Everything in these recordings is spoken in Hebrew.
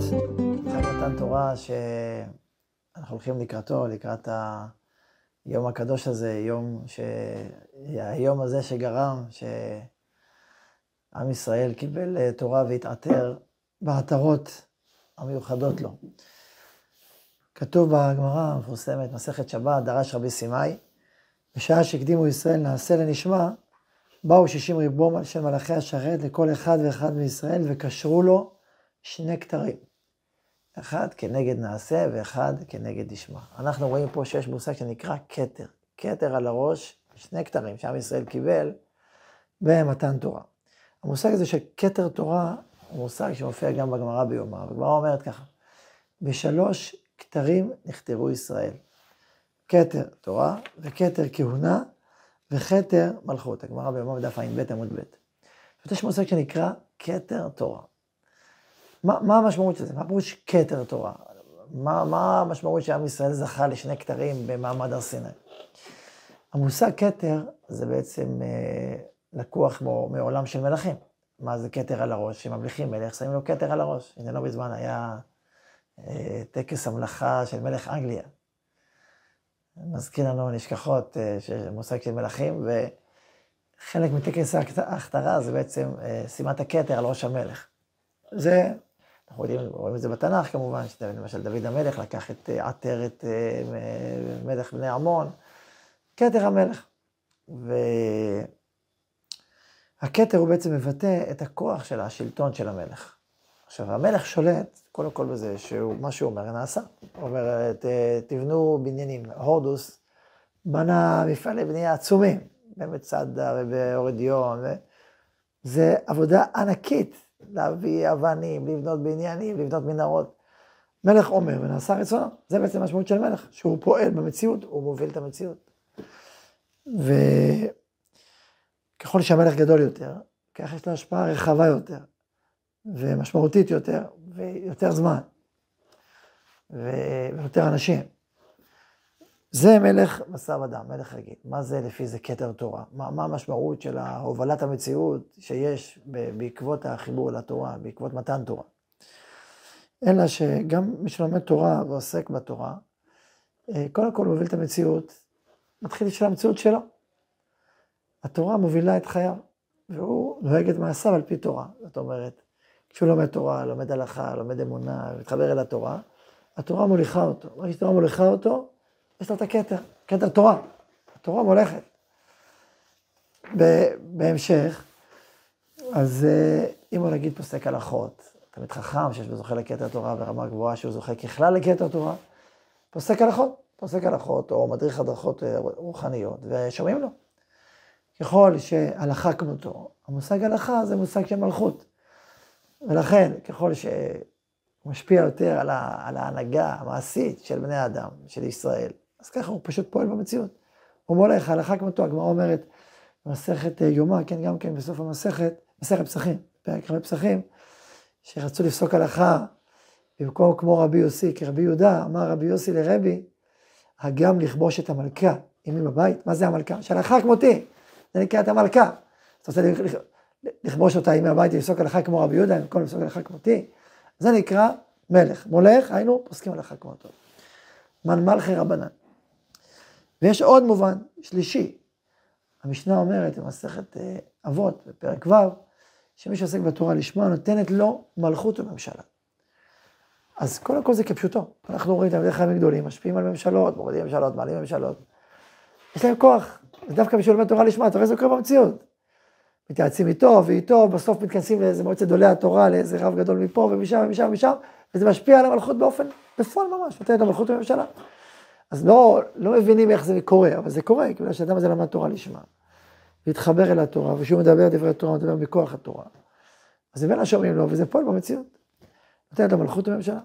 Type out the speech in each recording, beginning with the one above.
שבועות, חג מתן תורה שאנחנו הולכים לקראתו, לקראת היום הקדוש הזה, יום ש... היום הזה שגרם שעם ישראל קיבל אה, תורה והתעטר בעטרות המיוחדות לו. כתוב בגמרא המפורסמת, מסכת שבת, דרש רבי סימאי, בשעה שהקדימו ישראל נעשה לנשמע, באו שישים ריבום של מלאכי השרת לכל אחד ואחד מישראל וקשרו לו שני כתרים. אחד כנגד נעשה ואחד כנגד נשמע. אנחנו רואים פה שיש מושג שנקרא כתר. כתר על הראש, שני כתרים שעם ישראל קיבל במתן תורה. המושג הזה של כתר תורה הוא מושג שמופיע גם בגמרא ביומא. הגמרא אומרת ככה, בשלוש כתרים נכתרו ישראל. כתר תורה וכתר כהונה וכתר מלכות. הגמרא ביומא בדף ע"ב עמוד ב'. יש מושג שנקרא כתר תורה. מה, מה המשמעות של זה? מה פירוש כתר תורה? מה, מה המשמעות שעם ישראל זכה לשני כתרים במעמד הר סיני? המושג כתר זה בעצם אה, לקוח מעולם של מלכים. מה זה כתר על הראש? שממליכים מלך, שמים לו כתר על הראש. הנה לא בזמן היה אה, טקס המלאכה של מלך אנגליה. מזכיר לנו נשכחות, אה, מושג של מלכים, וחלק מטקס ההכתרה זה בעצם אה, שימת הכתר על ראש המלך. זה אנחנו יודעים, רואים את זה בתנ"ך כמובן, למשל דוד המלך לקח את אה, עטרת אה, מלך בני עמון, כתר המלך. והכתר הוא בעצם מבטא את הכוח של השלטון של המלך. עכשיו, המלך שולט קודם כל בזה שמה שהוא אומר נעשה. הוא אומר, תבנו בניינים. הורדוס בנה מפעלי בנייה עצומים, במצדה ובאורדיון. זה עבודה ענקית. להביא אבנים, לבנות בניינים, לבנות מנהרות. מלך אומר ונעשה רצונו, זה בעצם המשמעות של מלך, שהוא פועל במציאות, הוא מוביל את המציאות. וככל שהמלך גדול יותר, כך יש לו השפעה רחבה יותר, ומשמעותית יותר, ויותר זמן, ויותר אנשים. זה מלך מסב אדם, מלך רגיל. מה זה לפי זה כתר תורה? מה, מה המשמעות של הובלת המציאות שיש בעקבות החיבור לתורה, בעקבות מתן תורה? אלא שגם מי שלומד תורה ועוסק בתורה, אה, קודם כל מוביל את המציאות, מתחיל של המציאות שלו. התורה מובילה את חייו, והוא נוהג את מעשיו על פי תורה. זאת אומרת, כשהוא לומד תורה, לומד הלכה, לומד אמונה, מתחבר אל התורה, התורה מוליכה אותו. ברגע שהתורה מוליכה אותו, יש לו את הכתר, כתר תורה. התורה מולכת. בהמשך, אז אה, אם הוא נגיד פוסק הלכות, תלמיד חכם שיש לו זוכה לכתר תורה ברמה גבוהה, שהוא זוכה ככלל לכתר תורה, פוסק הלכות, פוסק הלכות או מדריך הדרכות אה, רוחניות, ושומעים לו. ככל שהלכה כמותו, המושג הלכה זה מושג של מלכות. ולכן, ככל שהוא משפיע יותר על, ההנהגה המעשית של בני האדם, של ישראל, אז ככה הוא פשוט פועל במציאות. הוא מולך, הלכה כמותו, הגמרא אומרת, במסכת אה, יומא, כן, גם כן בסוף המסכת, מסכת פסחים, פרק חמש פסחים, שרצו לפסוק הלכה, במקום כמו רבי יוסי, כי רבי יהודה אמר רבי יוסי לרבי, הגם לכבוש את המלכה, אם היא בבית, מה זה המלכה? שהלכה כמותי, זה נקרא את המלכה. אתה רוצה לכבוש אותה, אם היא בבית, לפסוק הלכה כמו רבי יהודה, במקום לפסוק הלכה כמותי, זה נקרא מלך. מולך, היינו פוסקים הלכה כמותו. מן מלכי רבנן. ויש עוד מובן, שלישי. המשנה אומרת במסכת אה, אבות, בפרק ו', שמי שעוסק בתורה לשמה נותנת לו מלכות וממשלה. אז קודם כל זה כפשוטו. אנחנו רואים תלמידי חיים גדולים, משפיעים על ממשלות, מורידים ממשלות, מעלים ממשלות. יש להם כוח, ודווקא בשביל לומד תורה לשמה, אתה רואה זה קורה במציאות. מתייעצים איתו ואיתו, בסוף מתכנסים לאיזה מועצת גדולי התורה, לאיזה רב גדול מפה ומשם ומשם ומשם, וזה משפיע על המלכות באופן, בפועל ממש, נותנת לו מלכות וממשלה. אז לא, לא מבינים איך זה קורה, אבל זה קורה, בגלל שהאדם הזה למד תורה לשמה. להתחבר אל התורה, וכשהוא מדבר דברי התורה, הוא מדבר מכוח התורה. אז זה בין השומעים לו, וזה פועל במציאות. נותנת לו מלכות הממשלה.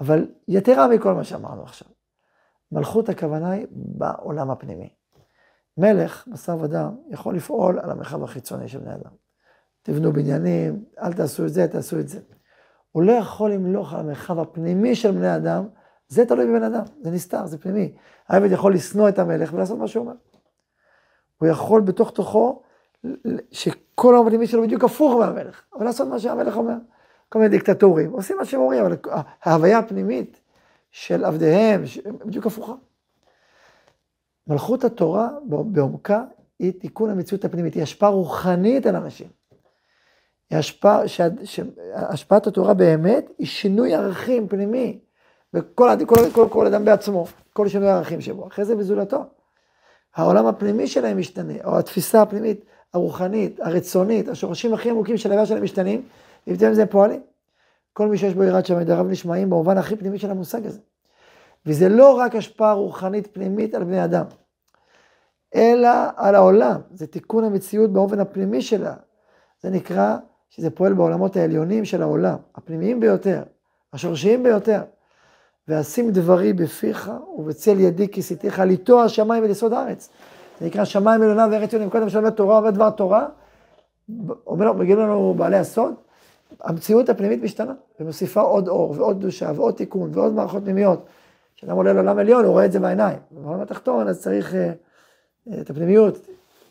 אבל יתרה מכל מה שאמרנו עכשיו. מלכות הכוונה היא בעולם הפנימי. מלך, בשר ודם, יכול לפעול על המרחב החיצוני של בני אדם. תבנו בניינים, אל תעשו את זה, תעשו את זה. הוא לא יכול למלוך על המרחב הפנימי של בני אדם, זה תלוי בבן אדם, זה נסתר, זה פנימי. העבד יכול לשנוא את המלך ולעשות מה שהוא אומר. הוא יכול בתוך תוכו, שכל הפנימי שלו בדיוק הפוך מהמלך, אבל לעשות מה שהמלך אומר. כל מיני דיקטטורים, עושים מה שהם אומרים, אבל ההוויה הפנימית של עבדיהם, בדיוק הפוכה. מלכות התורה בעומקה היא תיקון המציאות הפנימית, היא השפעה רוחנית על אנשים. היא השפעה, השפעת התורה באמת היא שינוי ערכים פנימי, וכל כל, כל, כל אדם בעצמו, כל שינוי הערכים שבו, אחרי זה בזולתו. העולם הפנימי שלהם משתנה, או התפיסה הפנימית, הרוחנית, הרצונית, השורשים הכי עמוקים של ההוויה שלהם משתנים, לזה הם פועלים. כל מי שיש בו יראת שם דבריו נשמעים במובן הכי פנימי של המושג הזה. וזה לא רק השפעה רוחנית פנימית על בני אדם, אלא על העולם. זה תיקון המציאות באופן הפנימי שלה. זה נקרא שזה פועל בעולמות העליונים של העולם, הפנימיים ביותר, השורשיים ביותר. ואשים דברי בפיך ובצל ידי כיסיתיך ליטוע השמיים וליסוד הארץ. זה נקרא שמיים עליונה וארץ יונים. קודם שלומד תורה, אומר דבר תורה, אומר, מגיעים לנו בעלי הסוד, המציאות הפנימית משתנה, ומוסיפה עוד אור ועוד קדושה ועוד תיקון ועוד מערכות פנימיות. כשאדם עולה לעולם עליון, הוא רואה את זה בעיניים. בעולם התחתון, אז צריך uh, את הפנימיות,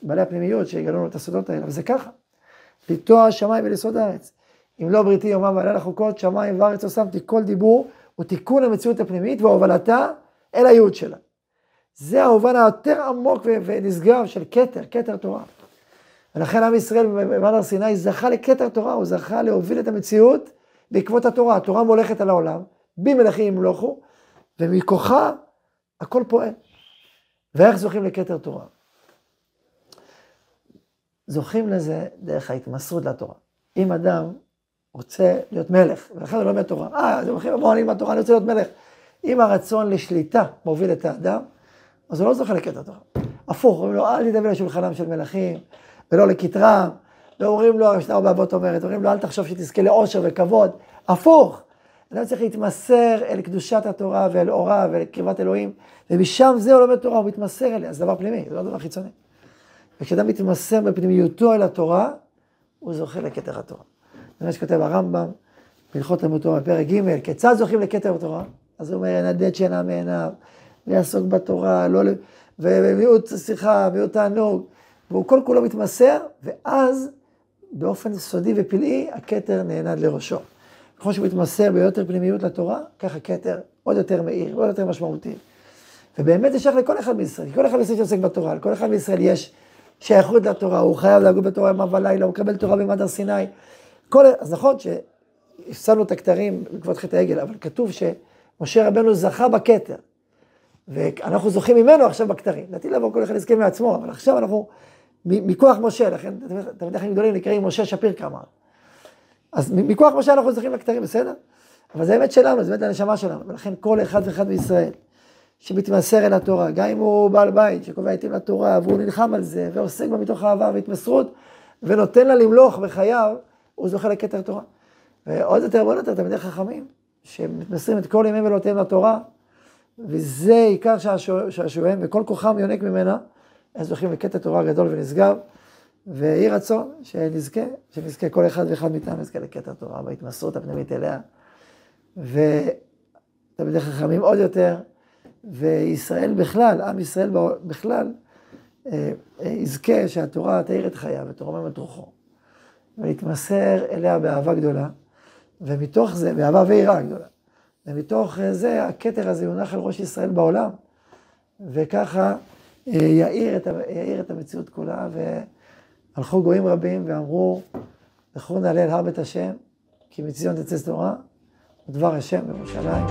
בעלי הפנימיות, שיגלו לנו את הסודות האלה, אבל זה ככה. לטוע שמיים וליסוד הארץ. אם לא בריתי יומם ועלה לחוקות, שמיים וארץ הוספתי, כל דיבור הוא תיקון המציאות הפנימית והובלתה אל הייעוד שלה. זה ההובן היותר עמוק ונשגב של כתר, כתר תורה. ולכן עם ישראל במעמד הר סיני זכה לכתר תורה, הוא זכה להוביל את המציאות בעקבות התורה. התורה מולכת על העולם, בי מלכים ימלוכו, ומכוחה הכל פועל. ואיך זוכים לכתר תורה? זוכים לזה דרך ההתמסרות לתורה. אם אדם רוצה להיות מלך, ולכן הוא לומד תורה, אה, אז הם הולכים, בואו נלמד תורה, אני רוצה להיות מלך. אם הרצון לשליטה מוביל את האדם, אז הוא לא זוכה לכתר תורה. הפוך, אומרים לו, אל תדבר לשולחנם של מלכים, ולא לכתרם, ואומרים לו, המשנה באבות אומרת, אומרים לו, אל תחשוב שתזכה לאושר וכבוד. הפוך, אדם צריך להתמסר אל קדושת התורה ואל אורה ואל קרבת אלוהים, ומשם זה הוא לומד תורה, הוא מתמסר אליה, זה דבר פנימי, זה לא דבר חיצוני. וכשאדם מתמסר בפנימיותו אל התורה, הוא זוכה לכתר התורה. זה מה שכותב הרמב"ם, בהלכות תלמוד תורה, בפרק ג', כיצד זוכים לכתר התורה? אז הוא אומר, ינדד שינה מעיניו, ויעסוק בתורה, לא... ומיעוט שיחה, מיעוט תענוג, והוא כל כולו מתמסר, ואז באופן סודי ופלאי, הכתר נענד לראשו. כמו שהוא מתמסר ביותר פנימיות לתורה, ככה כתר עוד יותר מאיר, עוד יותר משמעותי. ובאמת זה שייך לכל אחד בישראל, כל אחד בישראל שעוסק בתורה, לכל אחד בישראל יש שייכות לתורה, הוא חייב להגות בתורה ימיו ולילה, הוא מקבל תורה במעמד הר סיני. כל... אז נכון שהפסדנו את הכתרים בעקבות חטא העגל, אבל כתוב שמשה רבנו זכה בכתר, ואנחנו זוכים ממנו עכשיו בכתרים. לדעתי לבוא כל אחד יזכה מעצמו, אבל עכשיו אנחנו מכוח משה, לכן תלמידי גדולים נקראים משה שפיר כמה. אז מכוח משה אנחנו זוכים לכתרים, בסדר? אבל זה אמת שלנו, זה אמת הנשמה שלנו, ולכן כל אחד ואחד בישראל שמתמסר אל התורה, גם אם הוא בעל בית שקובע עיתים לתורה, והוא נלחם על זה, ועוסק בה מתוך אהבה והתמסרות, ונותן לה למלוך בחייו, הוא זוכה לכתר תורה. ועוד יותר ועוד יותר תלמידי חכמים, שמתמסרים את כל ימי ולותיהם לתורה, וזה עיקר שעשועיהם, וכל כוחם יונק ממנה, אז זוכים לכתר תורה גדול ונשגב, ויהי רצון שנזכה, שנזכה כל אחד ואחד מאיתנו נזכה לכתר תורה בהתמסרות הפנימית אליה, ותלמידי חכמים עוד יותר, וישראל בכלל, עם ישראל בכלל, אה, אה, יזכה שהתורה תאיר את חייו ותרומם את רוחו, ולהתמסר אליה באהבה גדולה, ומתוך זה, באהבה ויראה גדולה, ומתוך זה הכתר הזה יונח על ראש ישראל בעולם, וככה אה, יאיר את, יאיר את המציאות כולה, והלכו גויים רבים ואמרו, לכו נעלה אל הר בית השם, כי מציון תצא תורה, ודבר השם בירושלים.